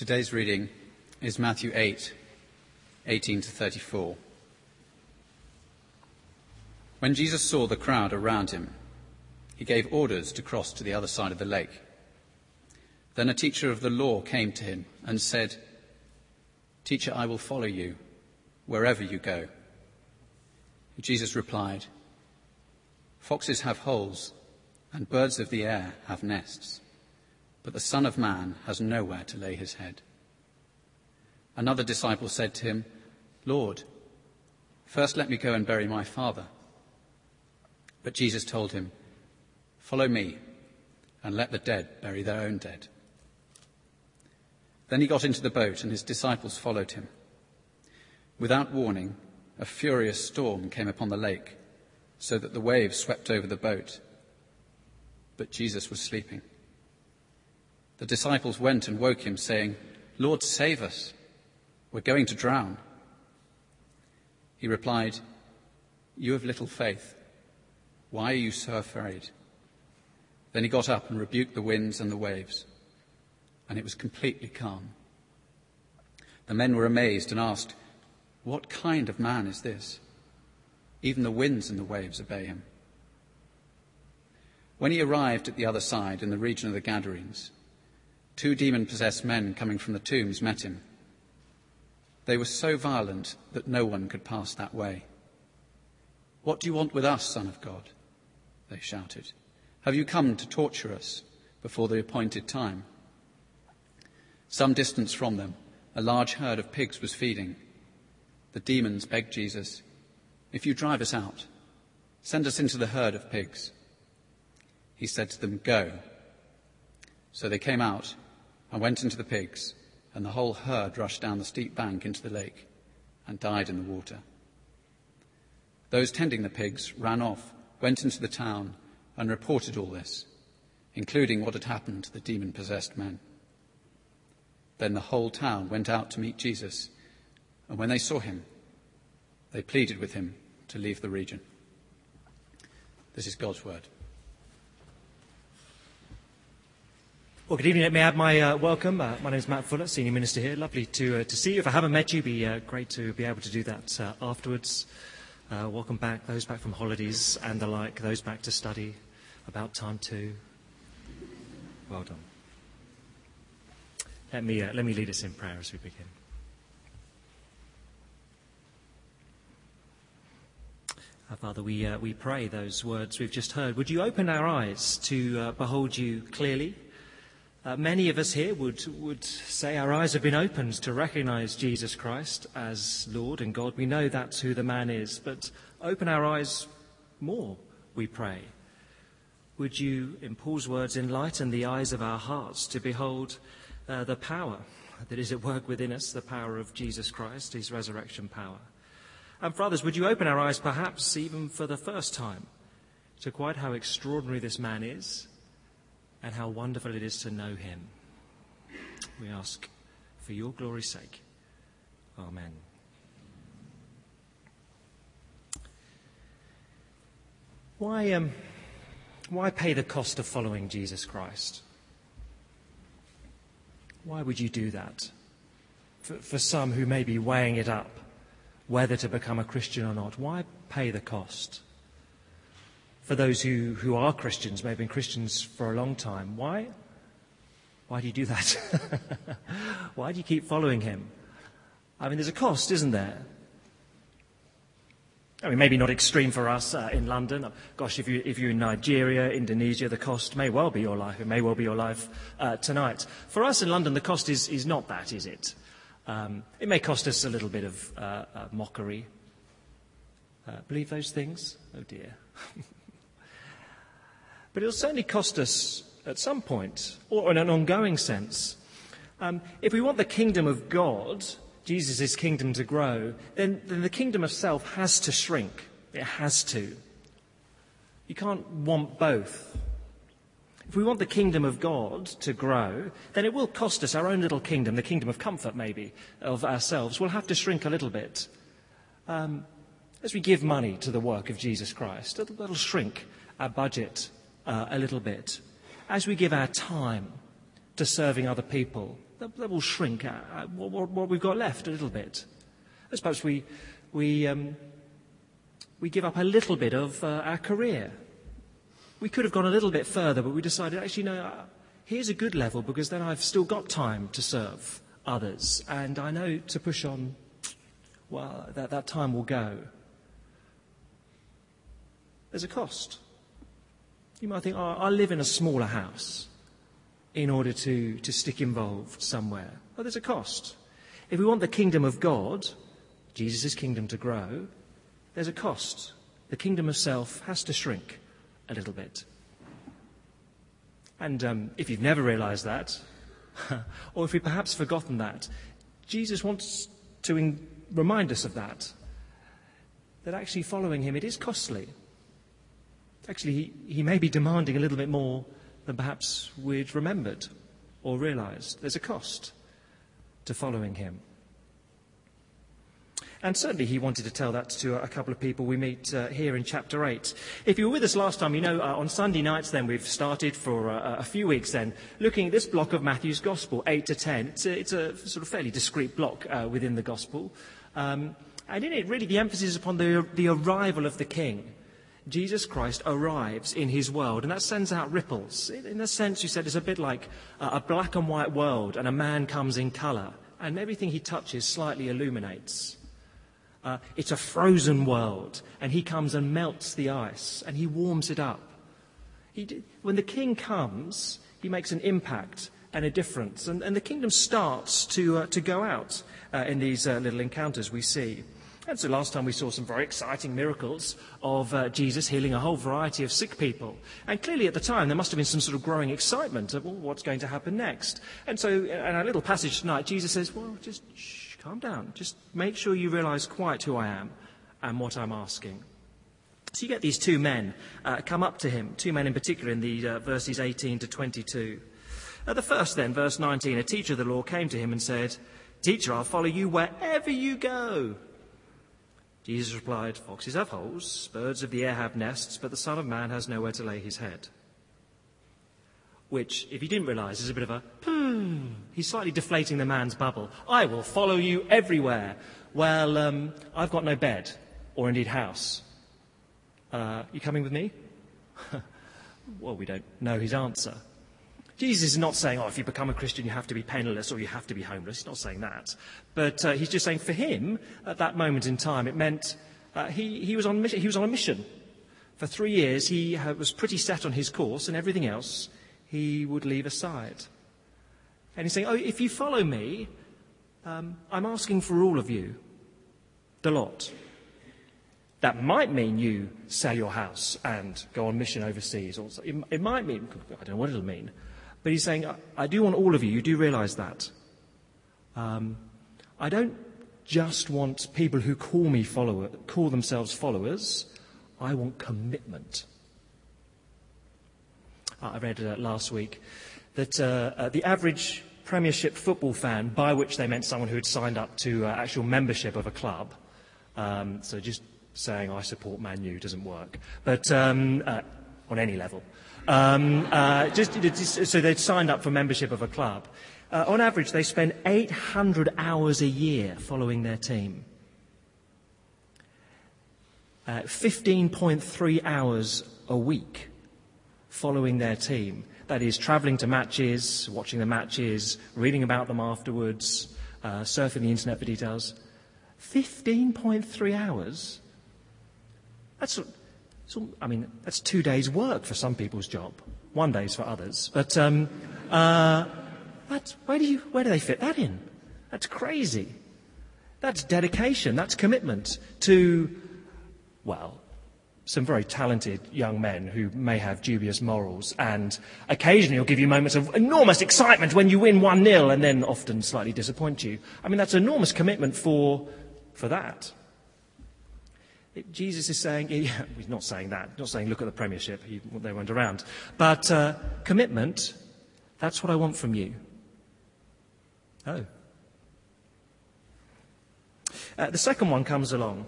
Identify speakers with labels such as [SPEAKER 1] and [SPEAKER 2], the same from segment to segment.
[SPEAKER 1] Today's reading is Matthew 8, 18 to 34. When Jesus saw the crowd around him, he gave orders to cross to the other side of the lake. Then a teacher of the law came to him and said, Teacher, I will follow you wherever you go. Jesus replied, Foxes have holes, and birds of the air have nests, but the Son of Man has nowhere to lay his head. Another disciple said to him, Lord, first let me go and bury my father. But Jesus told him, Follow me, and let the dead bury their own dead. Then he got into the boat, and his disciples followed him. Without warning, a furious storm came upon the lake, so that the waves swept over the boat. But Jesus was sleeping. The disciples went and woke him, saying, Lord, save us. We're going to drown. He replied, You have little faith. Why are you so afraid? Then he got up and rebuked the winds and the waves, and it was completely calm. The men were amazed and asked, what kind of man is this? Even the winds and the waves obey him. When he arrived at the other side, in the region of the Gadarenes, two demon possessed men coming from the tombs met him. They were so violent that no one could pass that way. What do you want with us, Son of God? They shouted. Have you come to torture us before the appointed time? Some distance from them, a large herd of pigs was feeding. The demons begged Jesus, If you drive us out, send us into the herd of pigs. He said to them, Go. So they came out and went into the pigs, and the whole herd rushed down the steep bank into the lake and died in the water. Those tending the pigs ran off, went into the town, and reported all this, including what had happened to the demon possessed men. Then the whole town went out to meet Jesus and when they saw him, they pleaded with him to leave the region. This is God's word.
[SPEAKER 2] Well, good evening. Let me add my uh, welcome. Uh, my name is Matt Fuller, Senior Minister here. Lovely to, uh, to see you. If I haven't met you, it'd be uh, great to be able to do that uh, afterwards. Uh, welcome back, those back from holidays and the like, those back to study. About time too. Well done. Let me, let me lead us in prayer as we begin. Father, we, we pray those words we've just heard. Would you open our eyes to behold you clearly? Uh, many of us here would, would say our eyes have been opened to recognize Jesus Christ as Lord and God. We know that's who the man is, but open our eyes more, we pray. Would you, in Paul's words, enlighten the eyes of our hearts to behold uh, the power that is at work within us, the power of Jesus Christ, his resurrection power? And, for others, would you open our eyes, perhaps even for the first time, to quite how extraordinary this man is and how wonderful it is to know him? We ask for your glory's sake. Amen. Why, um, why pay the cost of following Jesus Christ? Why would you do that? For, for some who may be weighing it up whether to become a Christian or not. Why pay the cost? For those who, who are Christians, may have been Christians for a long time, why? Why do you do that? why do you keep following him? I mean, there's a cost, isn't there? I mean, maybe not extreme for us uh, in London. Gosh, if, you, if you're in Nigeria, Indonesia, the cost may well be your life. It may well be your life uh, tonight. For us in London, the cost is, is not that, is it? Um, it may cost us a little bit of uh, uh, mockery. Uh, believe those things? Oh dear. but it'll certainly cost us at some point, or in an ongoing sense. Um, if we want the kingdom of God, Jesus' kingdom to grow, then, then the kingdom of self has to shrink. It has to. You can't want both. If we want the kingdom of God to grow, then it will cost us our own little kingdom, the kingdom of comfort, maybe, of ourselves. We'll have to shrink a little bit. Um, as we give money to the work of Jesus Christ, it'll, it'll shrink our budget uh, a little bit. As we give our time to serving other people, that, that will shrink uh, uh, what, what, we've got left a little bit. I suppose we, we, um, we give up a little bit of uh, our career. We could have gone a little bit further, but we decided actually, no, uh, here's a good level because then I've still got time to serve others. And I know to push on, well, that, that time will go. There's a cost. You might think, oh, I live in a smaller house in order to, to stick involved somewhere. Well, there's a cost. If we want the kingdom of God, Jesus' kingdom to grow, there's a cost. The kingdom of self has to shrink a little bit. And um, if you've never realized that, or if you've perhaps forgotten that, Jesus wants to in- remind us of that. That actually following him, it is costly. Actually, he, he may be demanding a little bit more than perhaps we'd remembered or realized. There's a cost to following him. And certainly he wanted to tell that to a couple of people we meet uh, here in chapter 8. If you were with us last time, you know uh, on Sunday nights then we've started for uh, a few weeks then looking at this block of Matthew's Gospel, 8 to 10. It's a, it's a sort of fairly discrete block uh, within the Gospel. Um, and in it, really, the emphasis is upon the, the arrival of the King. Jesus Christ arrives in his world, and that sends out ripples. In a sense, you said it's a bit like a black and white world, and a man comes in colour, and everything he touches slightly illuminates. Uh, it's a frozen world, and he comes and melts the ice, and he warms it up. He, when the king comes, he makes an impact and a difference, and, and the kingdom starts to, uh, to go out uh, in these uh, little encounters we see. And so last time we saw some very exciting miracles of uh, Jesus healing a whole variety of sick people. And clearly at the time there must have been some sort of growing excitement of well, what's going to happen next. And so in our little passage tonight, Jesus says, well, just shh, calm down. Just make sure you realize quite who I am and what I'm asking. So you get these two men uh, come up to him, two men in particular in the uh, verses 18 to 22. Uh, the first then, verse 19, a teacher of the law came to him and said, Teacher, I'll follow you wherever you go. Jesus replied, Foxes have holes, birds of the air have nests, but the Son of Man has nowhere to lay his head. Which, if you didn't realize, is a bit of a, hmm, he's slightly deflating the man's bubble. I will follow you everywhere. Well, um, I've got no bed, or indeed house. Uh, you coming with me? well, we don't know his answer. Jesus is not saying, oh, if you become a Christian, you have to be penniless or you have to be homeless. He's not saying that. But uh, he's just saying for him, at that moment in time, it meant uh, he, he, was on he was on a mission. For three years, he was pretty set on his course, and everything else he would leave aside. And he's saying, oh, if you follow me, um, I'm asking for all of you, the lot. That might mean you sell your house and go on mission overseas. Or it, it might mean, I don't know what it'll mean. But he's saying, I do want all of you, you do realize that. Um, I don't just want people who call me follower, call themselves followers. I want commitment. Uh, I read uh, last week that uh, uh, the average Premiership football fan, by which they meant someone who had signed up to uh, actual membership of a club, um, so just saying I support Man U doesn't work, but um, uh, on any level. Um, uh, just, so they'd signed up for membership of a club. Uh, on average, they spend 800 hours a year following their team. Uh, 15.3 hours a week following their team. That is, travelling to matches, watching the matches, reading about them afterwards, uh, surfing the internet for details. 15.3 hours? That's so, I mean, that's two days' work for some people's job. One day's for others. But um, uh, where, do you, where do they fit that in? That's crazy. That's dedication. That's commitment to, well, some very talented young men who may have dubious morals, and occasionally will give you moments of enormous excitement when you win 1 0 and then often slightly disappoint you. I mean, that's enormous commitment for, for that. Jesus is saying, yeah, he's not saying that, not saying look at the Premiership, he, they weren't around. But uh, commitment, that's what I want from you. Oh. Uh, the second one comes along.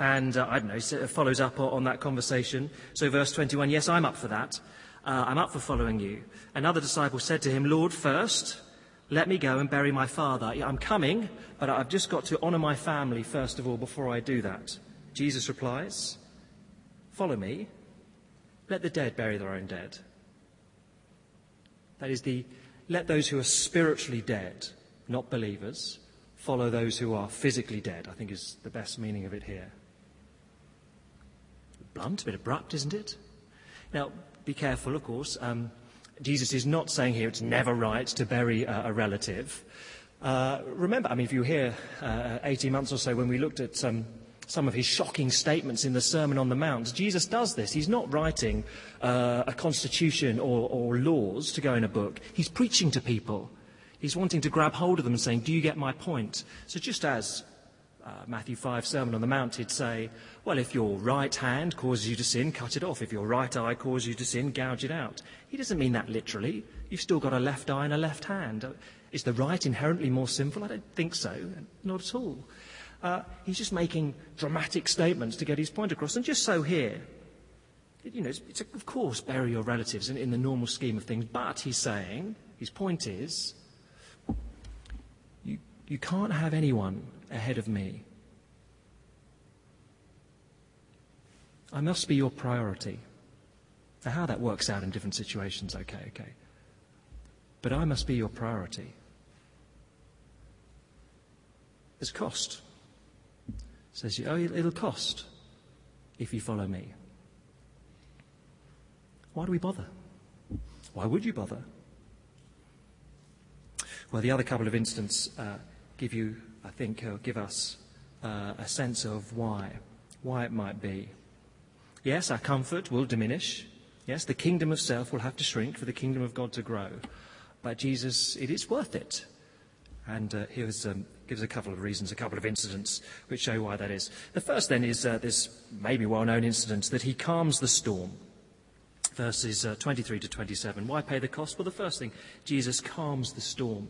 [SPEAKER 2] And uh, I don't know, follows up on that conversation. So, verse 21 Yes, I'm up for that. Uh, I'm up for following you. Another disciple said to him, Lord, first, Let me go and bury my father. I'm coming, but I've just got to honor my family first of all before I do that. Jesus replies, Follow me. Let the dead bury their own dead. That is the let those who are spiritually dead, not believers, follow those who are physically dead, I think is the best meaning of it here. Blunt, a bit abrupt, isn't it? Now, be careful, of course. Um, Jesus is not saying here it's never right to bury a, relative. Uh, remember, I mean, if you were here uh, 18 months or so when we looked at um, some of his shocking statements in the Sermon on the Mount. Jesus does this. He's not writing uh, a constitution or, or laws to go in a book. He's preaching to people. He's wanting to grab hold of them and saying, Do you get my point? So, just as uh, Matthew 5, Sermon on the Mount, he'd say, Well, if your right hand causes you to sin, cut it off. If your right eye causes you to sin, gouge it out. He doesn't mean that literally. You've still got a left eye and a left hand. Is the right inherently more sinful? I don't think so. Not at all. Uh, he's just making dramatic statements to get his point across. And just so here, you know, it's, it's a, of course, bury your relatives in, in the normal scheme of things, but he's saying, his point is, you, you can't have anyone ahead of me. I must be your priority. Now, how that works out in different situations, okay, okay. But I must be your priority. There's cost says, Oh, it'll cost if you follow me. Why do we bother? Why would you bother? Well, the other couple of incidents uh, give you, I think, uh, give us uh, a sense of why, why it might be. Yes, our comfort will diminish. Yes, the kingdom of self will have to shrink for the kingdom of God to grow. But Jesus, it is worth it. And uh, here's um, gives a couple of reasons, a couple of incidents which show why that is. The first then is uh, this maybe well known incident that he calms the storm. Verses uh, 23 to 27. Why pay the cost? Well, the first thing, Jesus calms the storm.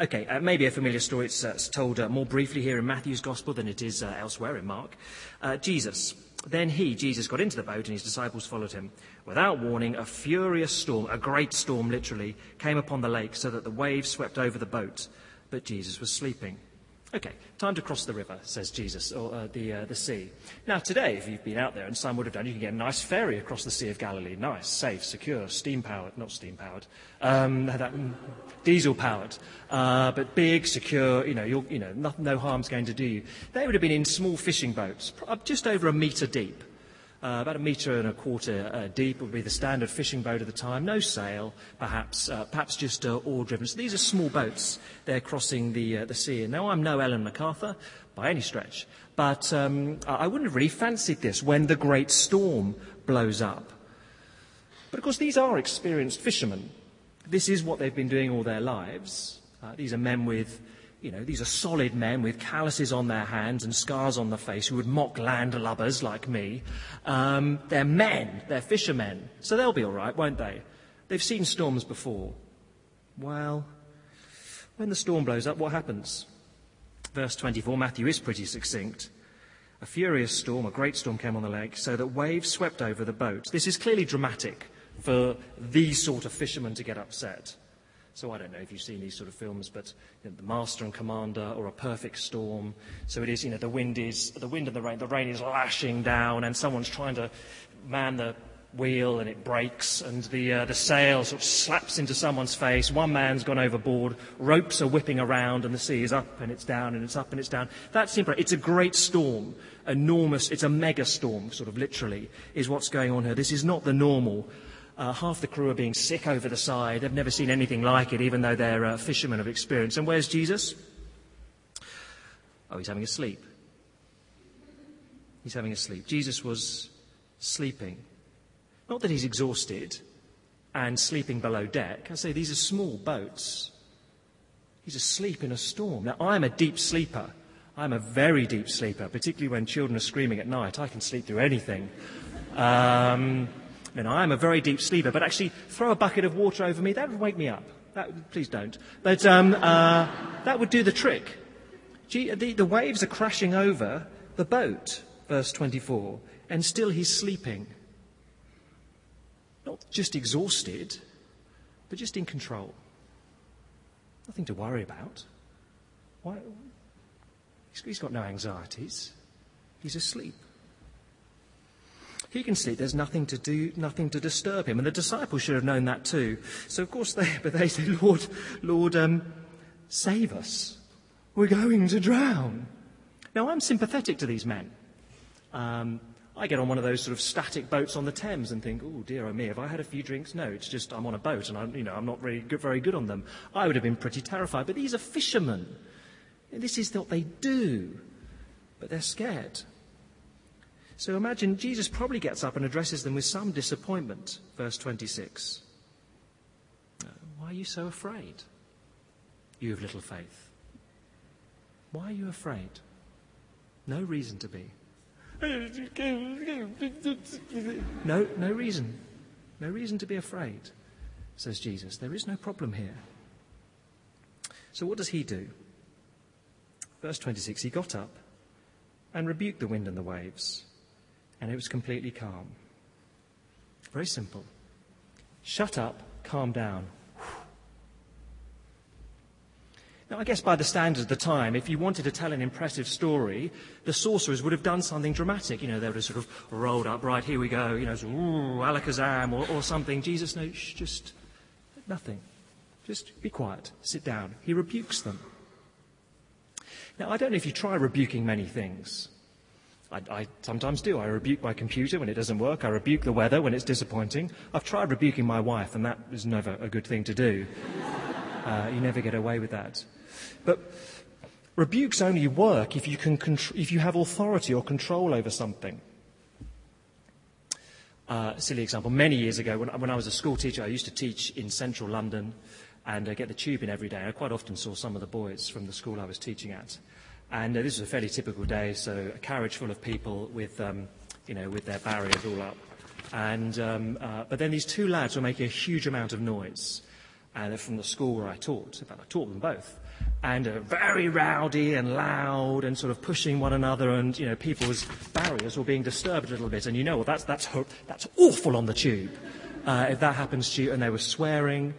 [SPEAKER 2] Okay, uh, maybe a familiar story. It's, uh, it's told uh, more briefly here in Matthew's Gospel than it is uh, elsewhere in Mark. Jesus. Then he, Jesus, got into the boat and his disciples followed him. Without warning, a furious storm, a great storm literally, came upon the lake so that the waves swept over the boat but Jesus was sleeping. Okay, time to cross the river, says Jesus, or uh, the, uh, the sea. Now, today, if you've been out there, and some would have done, you can get a nice ferry across the Sea of Galilee. Nice, safe, secure, steam powered, not steam powered, um, mm, diesel powered, uh, but big, secure, you know, you know no, no harm's going to do you. They would have been in small fishing boats, just over a metre deep. Uh, about a metre and a quarter uh, deep would be the standard fishing boat of the time. No sail, perhaps, uh, perhaps just uh, oar driven. So these are small boats. They're crossing the, uh, the sea. Now I'm no Ellen MacArthur by any stretch, but um, I wouldn't have really fancied this when the great storm blows up. But of course, these are experienced fishermen. This is what they've been doing all their lives. Uh, these are men with you know, these are solid men with calluses on their hands and scars on the face who would mock landlubbers like me. Um, they're men, they're fishermen, so they'll be all right, won't they? They've seen storms before. Well, when the storm blows up, what happens? Verse 24, Matthew is pretty succinct. A furious storm, a great storm came on the lake, so that waves swept over the boat. This is clearly dramatic for these sort of fishermen to get upset. So I don't know if you've seen these sort of films, but you know, the Master and Commander or A Perfect Storm. So it is, you know, the wind is the wind and the rain. The rain is lashing down, and someone's trying to man the wheel, and it breaks, and the uh, the sail sort of slaps into someone's face. One man's gone overboard. Ropes are whipping around, and the sea is up and it's down and it's up and it's down. That's simple. It's a great storm, enormous. It's a mega storm, sort of literally, is what's going on here. This is not the normal uh, half the crew are being sick over the side. They've never seen anything like it, even though they're uh, fishermen of experience. And where's Jesus? Oh, he's having a sleep. He's having a sleep. Jesus was sleeping. Not that he's exhausted and sleeping below deck. I say these are small boats. He's asleep in a storm. Now, I'm a deep sleeper. I'm a very deep sleeper, particularly when children are screaming at night. I can sleep through anything. Um, no, I am a very deep sleeper, but actually throw a bucket of water over me, that would wake me up. That, please don't. But um, uh, that would do the trick. Gee, the, the waves are crashing over the boat, verse 24, and still he's sleeping. Not just exhausted, but just in control. Nothing to worry about. Why? He's got no anxieties. He's asleep. He can sleep. There's nothing to do, nothing to disturb him. And the disciples should have known that too. So of course they, but they say, Lord, Lord, um, save us. We're going to drown. Now I'm sympathetic to these men. Um, I get on one of those sort of static boats on the Thames and think, oh dear, oh me, have I had a few drinks? No, it's just I'm on a boat and I'm, you know, I'm not very good, very good on them. I would have been pretty terrified. But these are fishermen. This is what they do. But they're scared. So imagine Jesus probably gets up and addresses them with some disappointment. Verse 26. Uh, why are you so afraid? You have little faith. Why are you afraid? No reason to be. No, no reason. No reason to be afraid, says Jesus. There is no problem here. So what does he do? Verse 26 He got up and rebuked the wind and the waves, and it was completely calm. Very simple. Shut up, calm down. Now, I guess by the standards of the time, if you wanted to tell an impressive story, the sorcerers would have done something dramatic. You know, they would have sort of rolled up, right, here we go, you know, ooh, alakazam or, or something. Jesus, no, just nothing. Just be quiet, sit down. He rebukes them. Now, I don't know if you try rebuking many things. I, I, sometimes do. I rebuke my computer when it doesn't work. I rebuke the weather when it's disappointing. I've tried rebuking my wife, and that is never a good thing to do. Uh, you never get away with that. But rebukes only work if you, can contr- if you have authority or control over something. Uh, silly example. Many years ago, when, when, I was a school teacher, I used to teach in central London and uh, get the tube in every day. I quite often saw some of the boys from the school I was teaching at. And uh, this was a fairly typical day, so a carriage full of people with, um, you know, with their barriers all up. And, um, uh, but then these two lads were making a huge amount of noise. And they're from the school where I taught. In fact, I taught them both and uh, very rowdy and loud and sort of pushing one another and, you know, people's barriers were being disturbed a little bit. And you know, well, that's, that's, that's awful on the tube uh, if that happens to you. And they were swearing.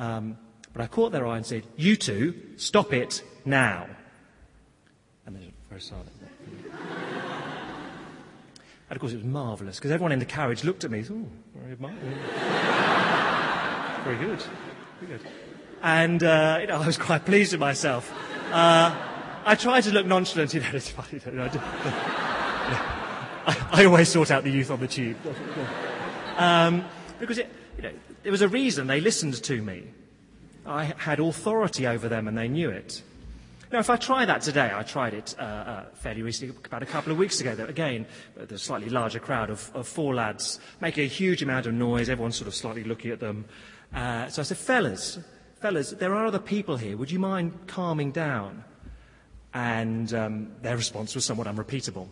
[SPEAKER 2] Um, but I caught their eye and said, you two, stop it now. And they were very and of course, it was marvellous because everyone in the carriage looked at me. Oh, very, very good. Very good and uh, you know, I was quite pleased with myself. Uh, I tried to look nonchalant, you know, it's funny. You know, I, I, I, always sort out the youth on the tube. Um, because it, you know, there was a reason they listened to me. I had authority over them and they knew it. Now, if I try that today, I tried it uh, uh, fairly recently, about a couple of weeks ago. Again, there's a slightly larger crowd of, of, four lads making a huge amount of noise. everyone sort of slightly looking at them. Uh, so I said, fellas, fellas, there are other people here. Would you mind calming down? And um, their response was somewhat unrepeatable.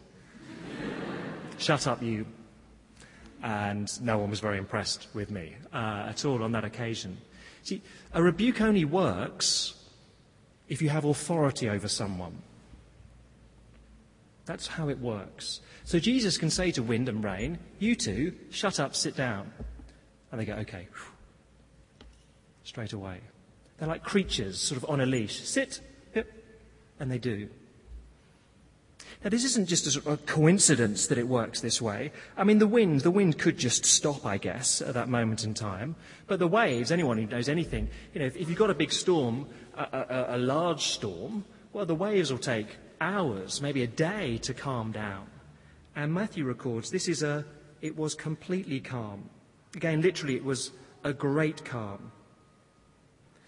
[SPEAKER 2] Shut up, you. And no one was very impressed with me uh, at all on that occasion. See, a rebuke only works if you have authority over someone. That's how it works. So Jesus can say to wind and rain, You two, shut up, sit down. And they go, Okay. Straight away. They're like creatures sort of on a leash. Sit, yep, and they do. Now, this isn't just a, sort of coincidence that it works this way. I mean, the wind, the wind could just stop, I guess, at that moment in time. But the waves, anyone who knows anything, you know, if, if you've got a big storm, a, a, a large storm, well, the waves will take hours, maybe a day to calm down. And Matthew records this is a, it was completely calm. Again, literally, it was a great calm.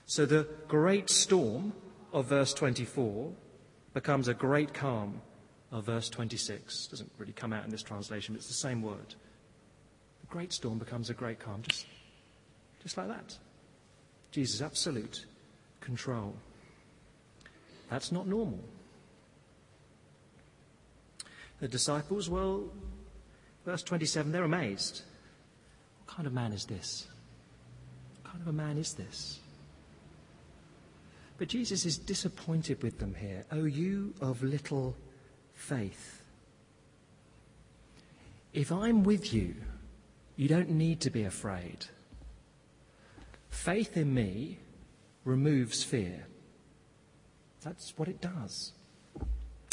[SPEAKER 2] So the great storm of verse 24 becomes a great calm of verse 26. Doesn't really come out in this translation, but it's the same word. The great storm becomes a great calm, just, just like that. Jesus' absolute control. That's not normal. The disciples, well, verse 27, they're amazed. What kind of man is this? What kind of a man is this? But Jesus is disappointed with them here. Oh, you of little faith. If I'm with you, you don't need to be afraid. Faith in me removes fear. That's what it does.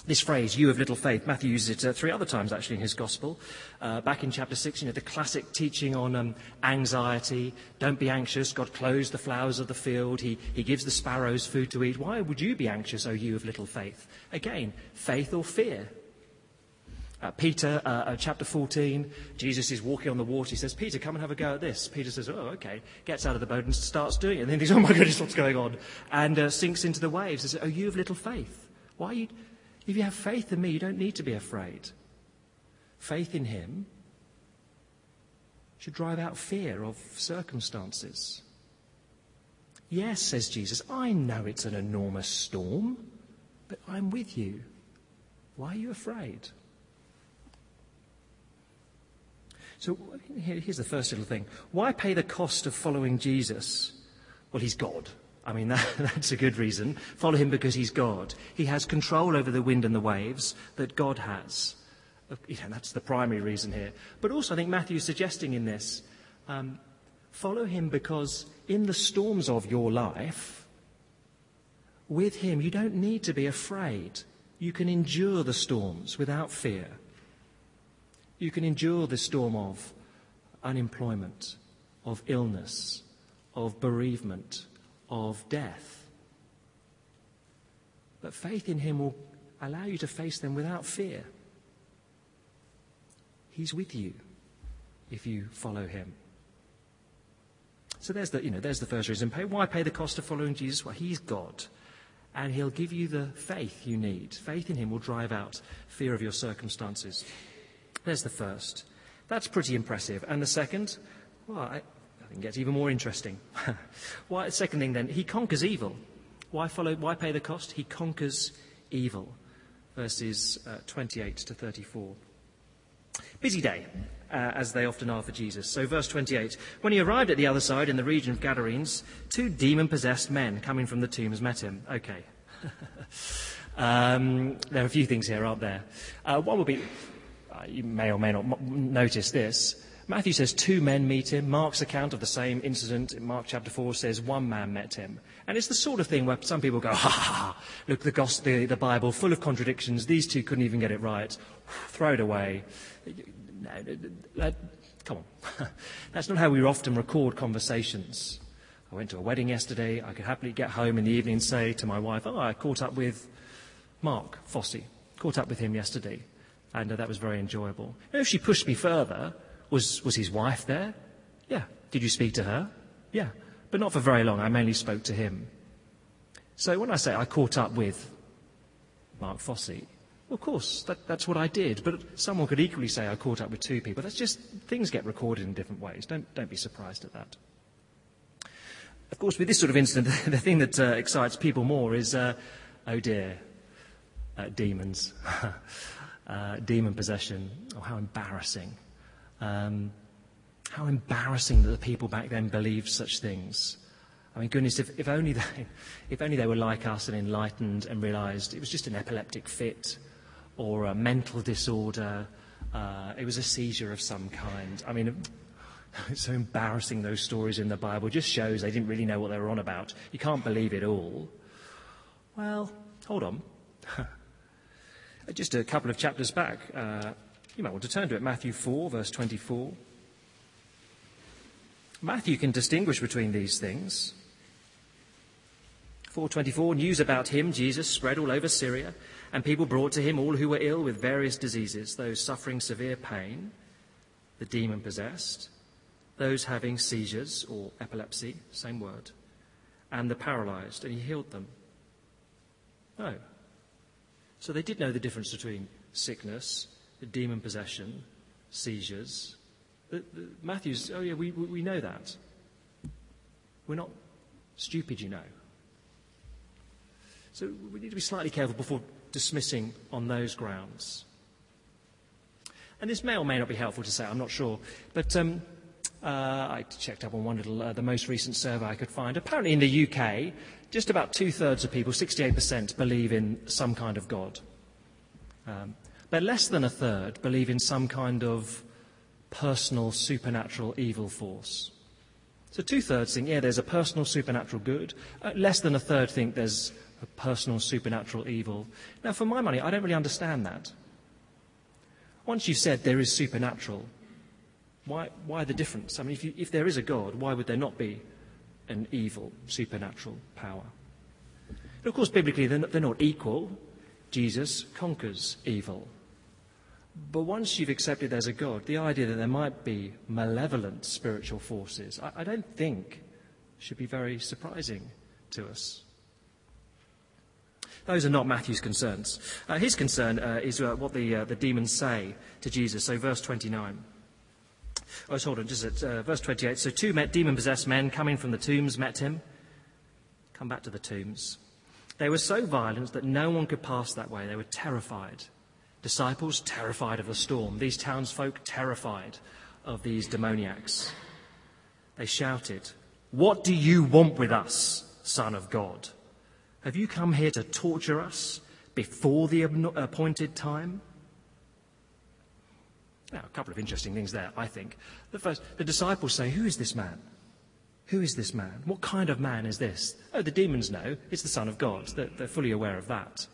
[SPEAKER 2] This phrase, you of little faith, Matthew uses it uh, three other times actually in his gospel. Uh, back in chapter 6, you know, the classic teaching on um, anxiety. Don't be anxious. God clothes the flowers of the field. He, he gives the sparrows food to eat. Why would you be anxious, O you of little faith? Again, faith or fear? Uh, Peter, uh, uh, chapter 14, Jesus is walking on the water. He says, Peter, come and have a go at this. Peter says, oh, okay. Gets out of the boat and starts doing it. And then he thinks, oh my goodness, what's going on? And uh, sinks into the waves. He says, oh, you of little faith. Why are you, if you have faith in me, you don't need to be afraid. Faith in him should drive out fear of circumstances. Yes, says Jesus, I know it's an enormous storm, but I'm with you. Why are you afraid? So here's the first little thing. Why pay the cost of following Jesus? Well, he's God. I mean, that, that's a good reason. Follow him because he's God. He has control over the wind and the waves that God has. You know, that's the primary reason here. But also, I think Matthew is suggesting in this um, follow him because in the storms of your life, with him, you don't need to be afraid. You can endure the storms without fear. You can endure the storm of unemployment, of illness, of bereavement, of death. But faith in Him will allow you to face them without fear. He's with you if you follow Him. So there's the, you know, there's the first reason. Why pay the cost of following Jesus? Well, He's God. And He'll give you the faith you need. Faith in Him will drive out fear of your circumstances. There's the first. That's pretty impressive. And the second, well, gets even more interesting. why, second thing then, he conquers evil. Why follow? Why pay the cost? He conquers evil. Verses uh, 28 to 34. Busy day, uh, as they often are for Jesus. So, verse 28 When he arrived at the other side in the region of Gadarenes, two demon possessed men coming from the tombs met him. Okay. um, there are a few things here, aren't there? Uh, one would be uh, you may or may not notice this. Matthew says two men meet him. Mark's account of the same incident in Mark chapter 4 says one man met him. And it's the sort of thing where some people go, ha ha ha, look, the, gospel, the, the Bible, full of contradictions. These two couldn't even get it right. Throw it away. No, come on. That's not how we often record conversations. I went to a wedding yesterday. I could happily get home in the evening and say to my wife, oh, I caught up with Mark Fossey. Caught up with him yesterday and uh, that was very enjoyable. And if she pushed me further, was, was his wife there? Yeah. Did you speak to her? Yeah. But not for very long. I mainly spoke to him. So when I say I caught up with Mark Fossey, well, of course, that, that's what I did. But someone could equally say I caught up with two people. That's just, things get recorded in different ways. Don't, don't be surprised at that. Of course, with this sort of incident, the thing that uh, excites people more is, uh, oh dear, uh, demons. uh, demon possession. Oh, how embarrassing. Um, how embarrassing that the people back then believed such things. I mean, goodness, if, if, only they, if only they were like us and enlightened and realized it was just an epileptic fit or a mental disorder, uh, it was a seizure of some kind. I mean, it's so embarrassing, those stories in the Bible. It just shows they didn't really know what they were on about. You can't believe it all. Well, hold on. Just a couple of chapters back, uh, you might want to turn to it, Matthew 4, verse 24. Matthew can distinguish between these things. 424 news about him jesus spread all over syria and people brought to him all who were ill with various diseases those suffering severe pain the demon possessed those having seizures or epilepsy same word and the paralyzed and he healed them no so they did know the difference between sickness, demon possession, seizures. The, the, Matthew's, oh yeah, we, we know that. We're not stupid, you know. So we need to be slightly careful before dismissing on those grounds. And this may or may not be helpful to say, I'm not sure. But um, uh, I checked up on one little, uh, the most recent survey I could find. Apparently in the UK, just about two thirds of people, 68%, believe in some kind of God. Um, but less than a third believe in some kind of personal supernatural evil force. So two thirds think, yeah, there's a personal supernatural good. Uh, less than a third think there's a personal supernatural evil. Now, for my money, I don't really understand that. Once you've said there is supernatural, why, why the difference? I mean, if, you, if there is a God, why would there not be an evil supernatural power? But of course, biblically, they're not, they're not equal. Jesus conquers evil. But once you've accepted there's a God, the idea that there might be malevolent spiritual forces, I, I don't think should be very surprising to us. Those are not Matthew's concerns. Uh, his concern uh, is uh, what the, uh, the demons say to Jesus. So, verse 29. Oh, hold on, just at uh, verse 28. So, two demon possessed men coming from the tombs met him. Come back to the tombs. They were so violent that no one could pass that way. They were terrified. Disciples terrified of the storm. These townsfolk terrified of these demoniacs. They shouted, What do you want with us, Son of God? Have you come here to torture us before the appointed time? Now, a couple of interesting things there, I think. The first, the disciples say, Who is this man? Who is this man? What kind of man is this? Oh, the demons know. It's the Son of God. They're, they're fully aware of that.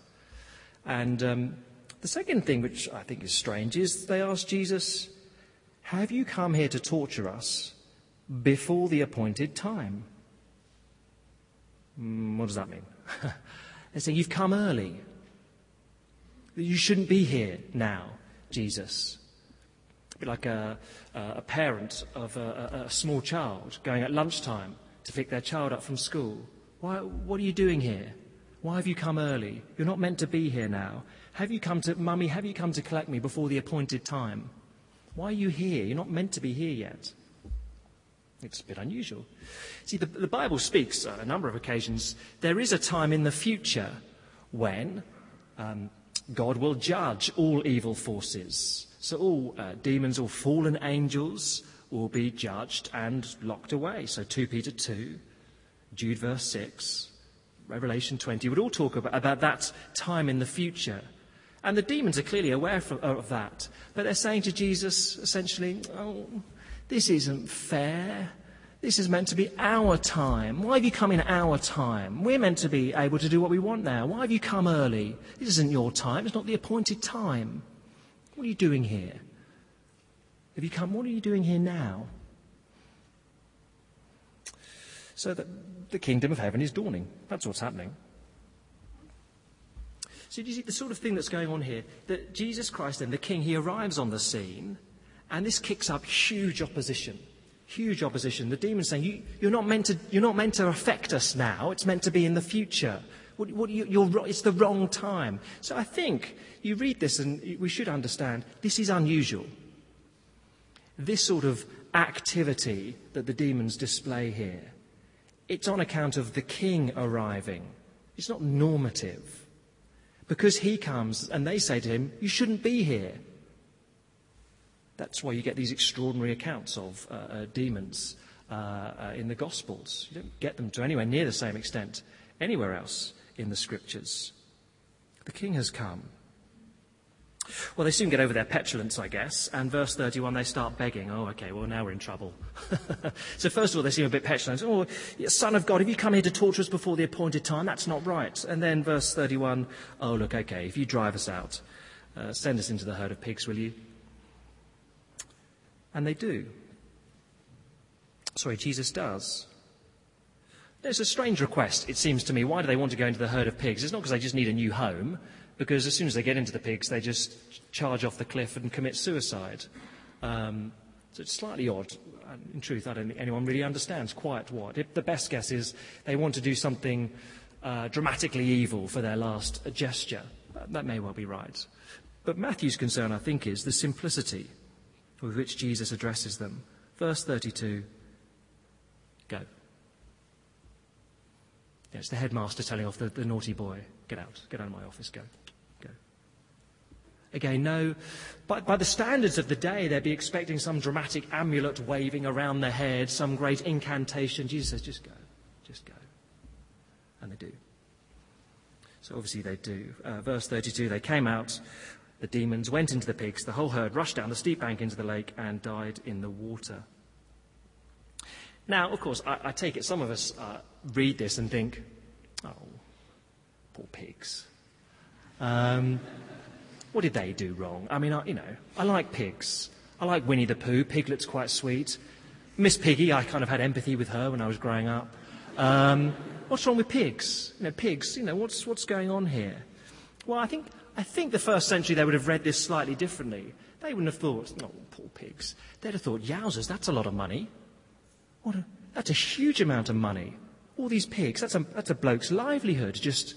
[SPEAKER 2] And um, the second thing, which I think is strange, is they ask Jesus, Have you come here to torture us before the appointed time? Mm, what does that mean? They're saying, You've come early. You shouldn't be here now, Jesus be like a, a parent of a, a, small child going at lunchtime to pick their child up from school. Why, what are you doing here? Why have you come early? You're not meant to be here now. Have you come to, Mummy, have you come to collect me before the appointed time? Why are you here? You're not meant to be here yet. It's a bit unusual. See, the, the Bible speaks on a number of occasions. There is a time in the future when um, God will judge all evil forces. So all uh, demons, all fallen angels will be judged and locked away. So 2 Peter 2, Jude verse 6, Revelation 20 would all talk about, about that time in the future. And the demons are clearly aware of, of that. But they're saying to Jesus essentially, oh, this isn't fair. This is meant to be our time. Why have you come in our time? We're meant to be able to do what we want now. Why have you come early? This isn't your time. It's not the appointed time. What are you doing here? Have you come? What are you doing here now? So that the kingdom of heaven is dawning. That's what's happening. So, do you see the sort of thing that's going on here? That Jesus Christ, then, the King, he arrives on the scene, and this kicks up huge opposition. Huge opposition. The demon's saying, you, are not meant to, you're not meant to affect us now, it's meant to be in the future. What, what, you, it's the wrong time. So I think you read this and we should understand this is unusual. This sort of activity that the demons display here, it's on account of the king arriving. It's not normative. Because he comes and they say to him, You shouldn't be here. That's why you get these extraordinary accounts of uh, uh, demons uh, uh in the Gospels. You don't get them to anywhere near the same extent anywhere else in the Scriptures. The king has come. Well, they soon get over their petulance, I guess, and verse 31, they start begging. Oh, okay, well, now we're in trouble. so, first of all, they seem a bit petulant. Oh, Son of God, have you come here to torture us before the appointed time? That's not right. And then verse 31, oh, look, okay, if you drive us out, uh, send us into the herd of pigs, will you? And they do. Sorry, Jesus does. It's a strange request, it seems to me. Why do they want to go into the herd of pigs? It's not because they just need a new home because as soon as they get into the pigs, they just charge off the cliff and commit suicide. Um, so it's slightly odd. In truth, I don't think anyone really understands quite what. If the best guess is they want to do something uh, dramatically evil for their last gesture. That may well be right. But Matthew's concern, I think, is the simplicity with which Jesus addresses them. Verse 32 Go. Yeah, it's the headmaster telling off the, the naughty boy. Get out. Get out of my office. Go. Again, no, by, by the standards of the day, they'd be expecting some dramatic amulet waving around their head, some great incantation. Jesus says, just go, just go. And they do. So obviously they do. Uh, verse 32 they came out, the demons went into the pigs, the whole herd rushed down the steep bank into the lake and died in the water. Now, of course, I, I take it some of us uh, read this and think, oh, poor pigs. Um, what did they do wrong? I mean, I, you know, I like pigs. I like Winnie the Pooh. Piglet's quite sweet. Miss Piggy, I kind of had empathy with her when I was growing up. Um, what's wrong with pigs? You know, pigs, you know, what's, what's going on here? Well, I think, I think the first century they would have read this slightly differently. They wouldn't have thought, oh, poor pigs. They'd have thought, yowzers, that's a lot of money. What a, that's a huge amount of money. All these pigs, that's a, that's a bloke's livelihood just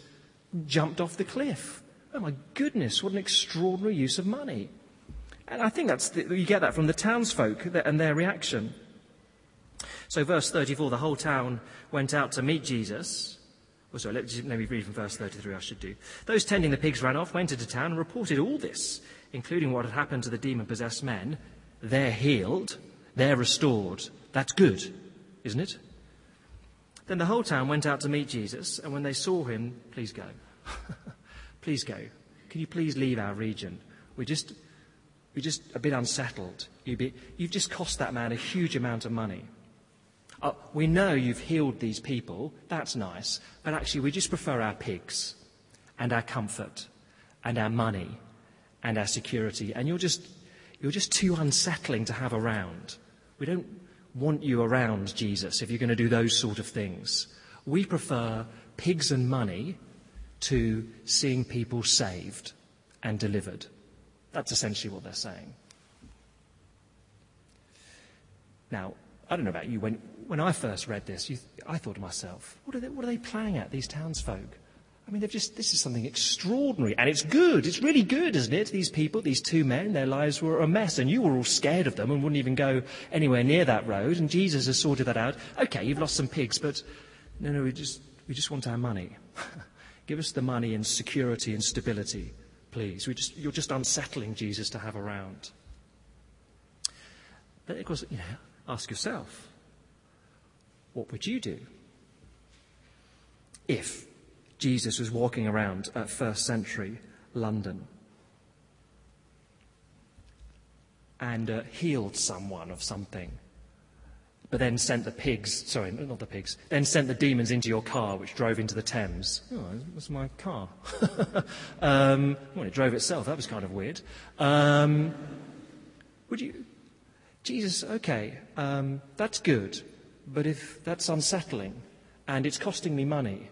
[SPEAKER 2] jumped off the cliff. Oh my goodness, what an extraordinary use of money. And I think that's the, you get that from the townsfolk and their reaction. So, verse 34 the whole town went out to meet Jesus. Oh, sorry, let, let me read from verse 33, I should do. Those tending the pigs ran off, went into town, and reported all this, including what had happened to the demon possessed men. They're healed, they're restored. That's good, isn't it? Then the whole town went out to meet Jesus, and when they saw him, please go. please go. Can you please leave our region? We're just, we're just a bit unsettled. You have just cost that man a huge amount of money. Uh, we know you've healed these people. That's nice. But actually, we just prefer our pigs and our comfort and our money and our security. And you're just, you're just too unsettling to have around. We don't want you around, Jesus, if you're going to do those sort of things. We prefer pigs and money to seeing people saved and delivered. That's essentially what they're saying. Now, I don't know about you, when, when I first read this, you, I thought to myself, what are, they, what are they playing at, these townsfolk? I mean, they've just, this is something extraordinary. And it's good. It's really good, isn't it? These people, these two men, their lives were a mess. And you were all scared of them and wouldn't even go anywhere near that road. And Jesus has sorted that out. Okay, you've lost some pigs, but no, no, we just, we just want our money. Give us the money and security and stability, please. Just, you're just unsettling Jesus to have around. But of course, you know, ask yourself, what would you do if Jesus was walking around at first century London and uh, healed someone of something, but then sent the pigs, sorry, not the pigs, then sent the demons into your car, which drove into the Thames. Oh, it was my car. um, well, it drove itself. That was kind of weird. Um, would you, Jesus, okay, um, that's good, but if that's unsettling and it's costing me money,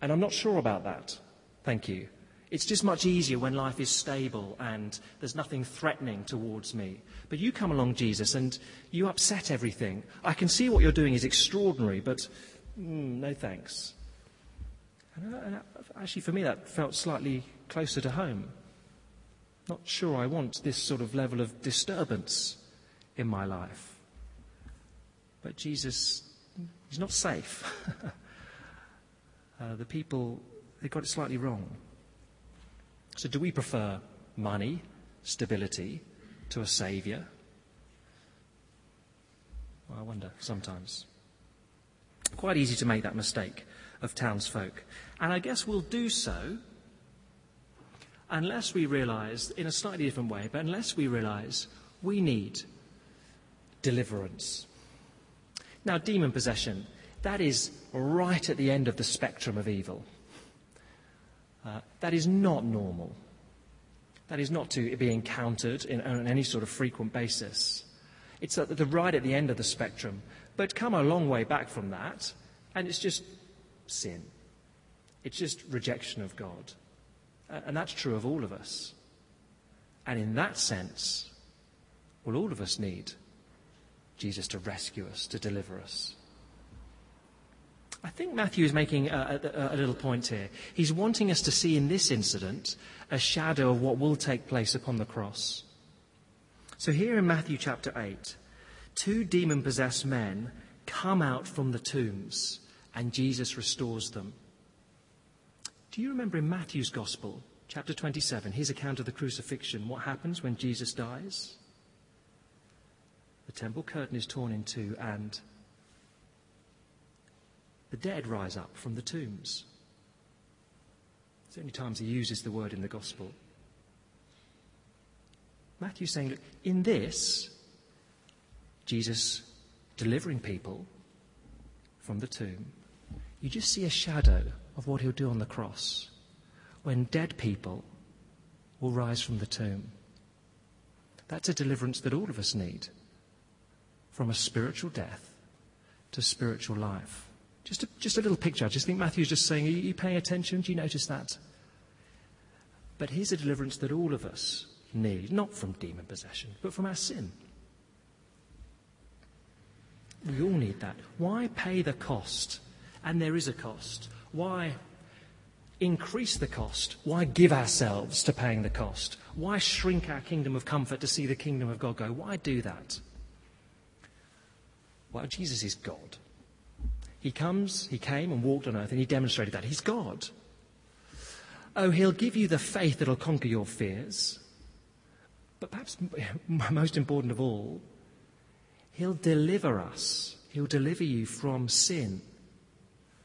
[SPEAKER 2] and I'm not sure about that. Thank you. It's just much easier when life is stable and there's nothing threatening towards me. But you come along, Jesus, and you upset everything. I can see what you're doing is extraordinary, but mm, no thanks. And, uh, and actually, for me, that felt slightly closer to home. Not sure I want this sort of level of disturbance in my life. But Jesus, he's not safe. uh, the people, they got it slightly wrong. So, do we prefer money, stability, to a saviour? Well, I wonder sometimes. Quite easy to make that mistake of townsfolk. And I guess we'll do so unless we realise, in a slightly different way, but unless we realise we need deliverance. Now, demon possession that is right at the end of the spectrum of evil. Uh, that is not normal. That is not to be encountered in, on any sort of frequent basis. It's at the right at the end of the spectrum, but come a long way back from that, and it's just sin. It's just rejection of God. Uh, and that's true of all of us. And in that sense, well, all of us need Jesus to rescue us, to deliver us. I think Matthew is making a, a, a, little point here. He's wanting us to see in this incident a shadow of what will take place upon the cross. So, here in Matthew chapter 8, two demon possessed men come out from the tombs and Jesus restores them. Do you remember in Matthew's Gospel, chapter 27, his account of the crucifixion, what happens when Jesus dies? The temple curtain is torn in two and the dead rise up from the tombs. It's the only times he uses the word in the gospel. Matthew's saying, look, in this, Jesus delivering people, from the tomb, you just see a shadow of what he'll do on the cross when dead people will rise from the tomb. That's a deliverance that all of us need from a spiritual death to spiritual life. Just a, just a little picture. I just think Matthew's just saying, Are you paying attention? Do you notice that? But here's a deliverance that all of us need, not from demon possession, but from our sin. We all need that. Why pay the cost? And there is a cost. Why increase the cost? Why give ourselves to paying the cost? Why shrink our kingdom of comfort to see the kingdom of God go? Why do that? Well, Jesus is God. He comes, he came and walked on earth, and he demonstrated that. He's God. Oh, he'll give you the faith that'll conquer your fears. But perhaps most important of all, he'll deliver us. He'll deliver you from sin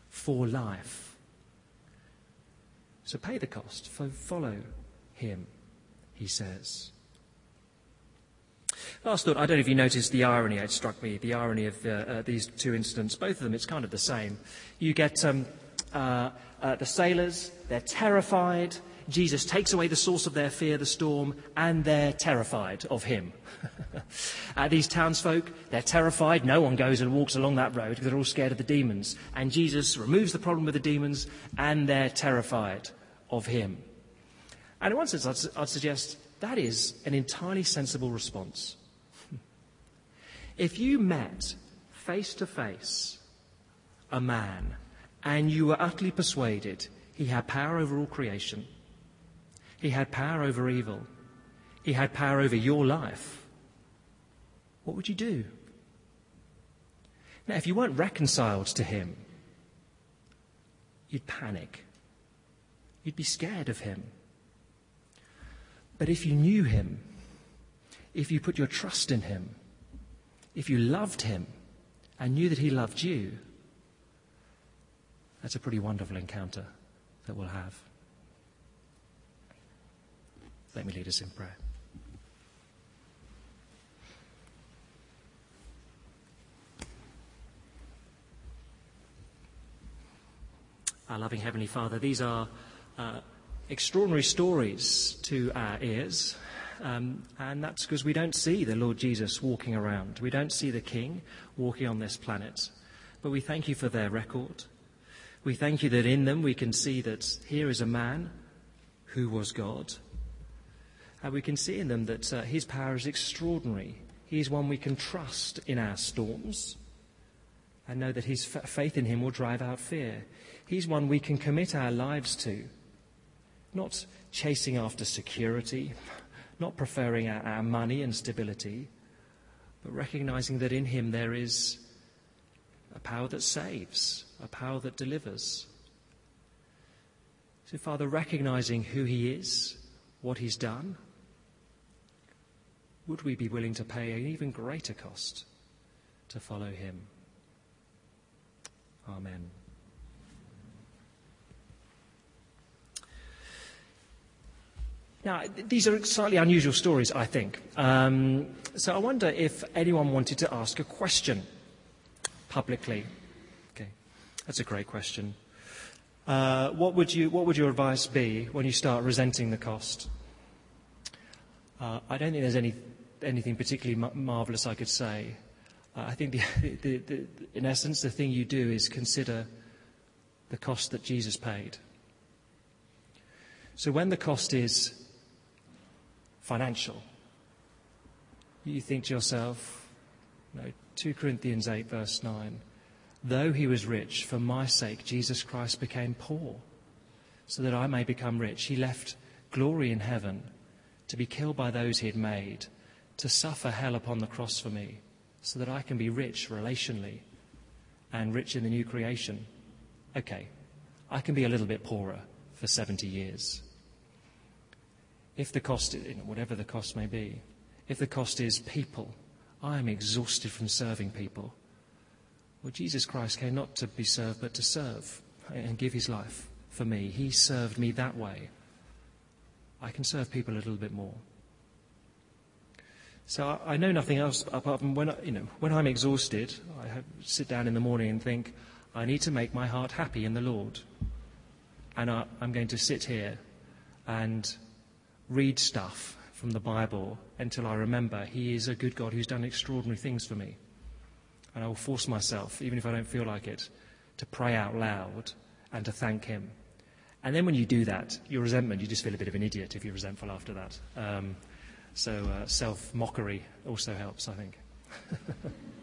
[SPEAKER 2] for life. So pay the cost, follow him, he says. Last thought, I don't know if you noticed the irony, it struck me, the irony of uh, uh, these two incidents. Both of them, it's kind of the same. You get um, uh, uh, the sailors, they're terrified. Jesus takes away the source of their fear, the storm, and they're terrified of him. these townsfolk, they're terrified. No one goes and walks along that road because they're all scared of the demons. And Jesus removes the problem with the demons, and they're terrified of him. And in one sense, I'd, I'd suggest that is an entirely sensible response. If you met face to face a man and you were utterly persuaded he had power over all creation, he had power over evil, he had power over your life, what would you do? Now, if you weren't reconciled to him, you'd panic. You'd be scared of him. But if you knew him, if you put your trust in him, if you loved him and knew that he loved you, that's a pretty wonderful encounter that we'll have. Let me lead us in prayer. Our loving Heavenly Father, these are uh, extraordinary stories to our ears. Um, and that's because we don't see the Lord Jesus walking around. We don't see the King walking on this planet. But we thank you for their record. We thank you that in them we can see that here is a man who was God. And we can see in them that uh, his power is extraordinary. He is one we can trust in our storms and know that his f- faith in him will drive out fear. He's one we can commit our lives to, not chasing after security, not preferring our, our money and stability, but recognizing that in him there is a power that saves, a power that delivers. So, Father, recognizing who He is, what He's done, would we be willing to pay an even greater cost to follow Him? Amen. Now, these are slightly unusual stories, I think. Um, so I wonder if anyone wanted to ask a question publicly? Okay, that's a great question. Uh, what, would you, what would your advice be when you start resenting the cost? Uh, I don't think there's any, anything particularly ma- marvelous I could say. Uh, I think, the, the, the, in essence, the thing you do is consider the cost that Jesus paid. So when the cost is financial, you think to yourself, no, 2 Corinthians 8, verse 9. Though he was rich, for my sake, Jesus Christ became poor, so that I may become rich. He left glory in heaven to be killed by those he had made, to suffer hell upon the cross for me, so that I can be rich relationally and rich in the new creation. Okay, I can be a little bit poorer for 70 years. If the cost, whatever the cost may be, if the cost is people, I am exhausted from serving people. Well, Jesus Christ came not to be served, but to serve and give his life for me. He served me that way. I can serve people a little bit more. So I, know nothing else apart from when, you know, when I'm exhausted, I sit down in the morning and think, I need to make my heart happy in the Lord. And I, I'm going to sit here and read stuff from the Bible until I remember He is a good God who's done extraordinary things for me. And I will force myself, even if I don't feel like it, to pray out loud and to thank Him. And then when you do that, your resentment, you just feel a bit of an idiot if you're resentful after that. Um, so uh, self mockery also helps, I think.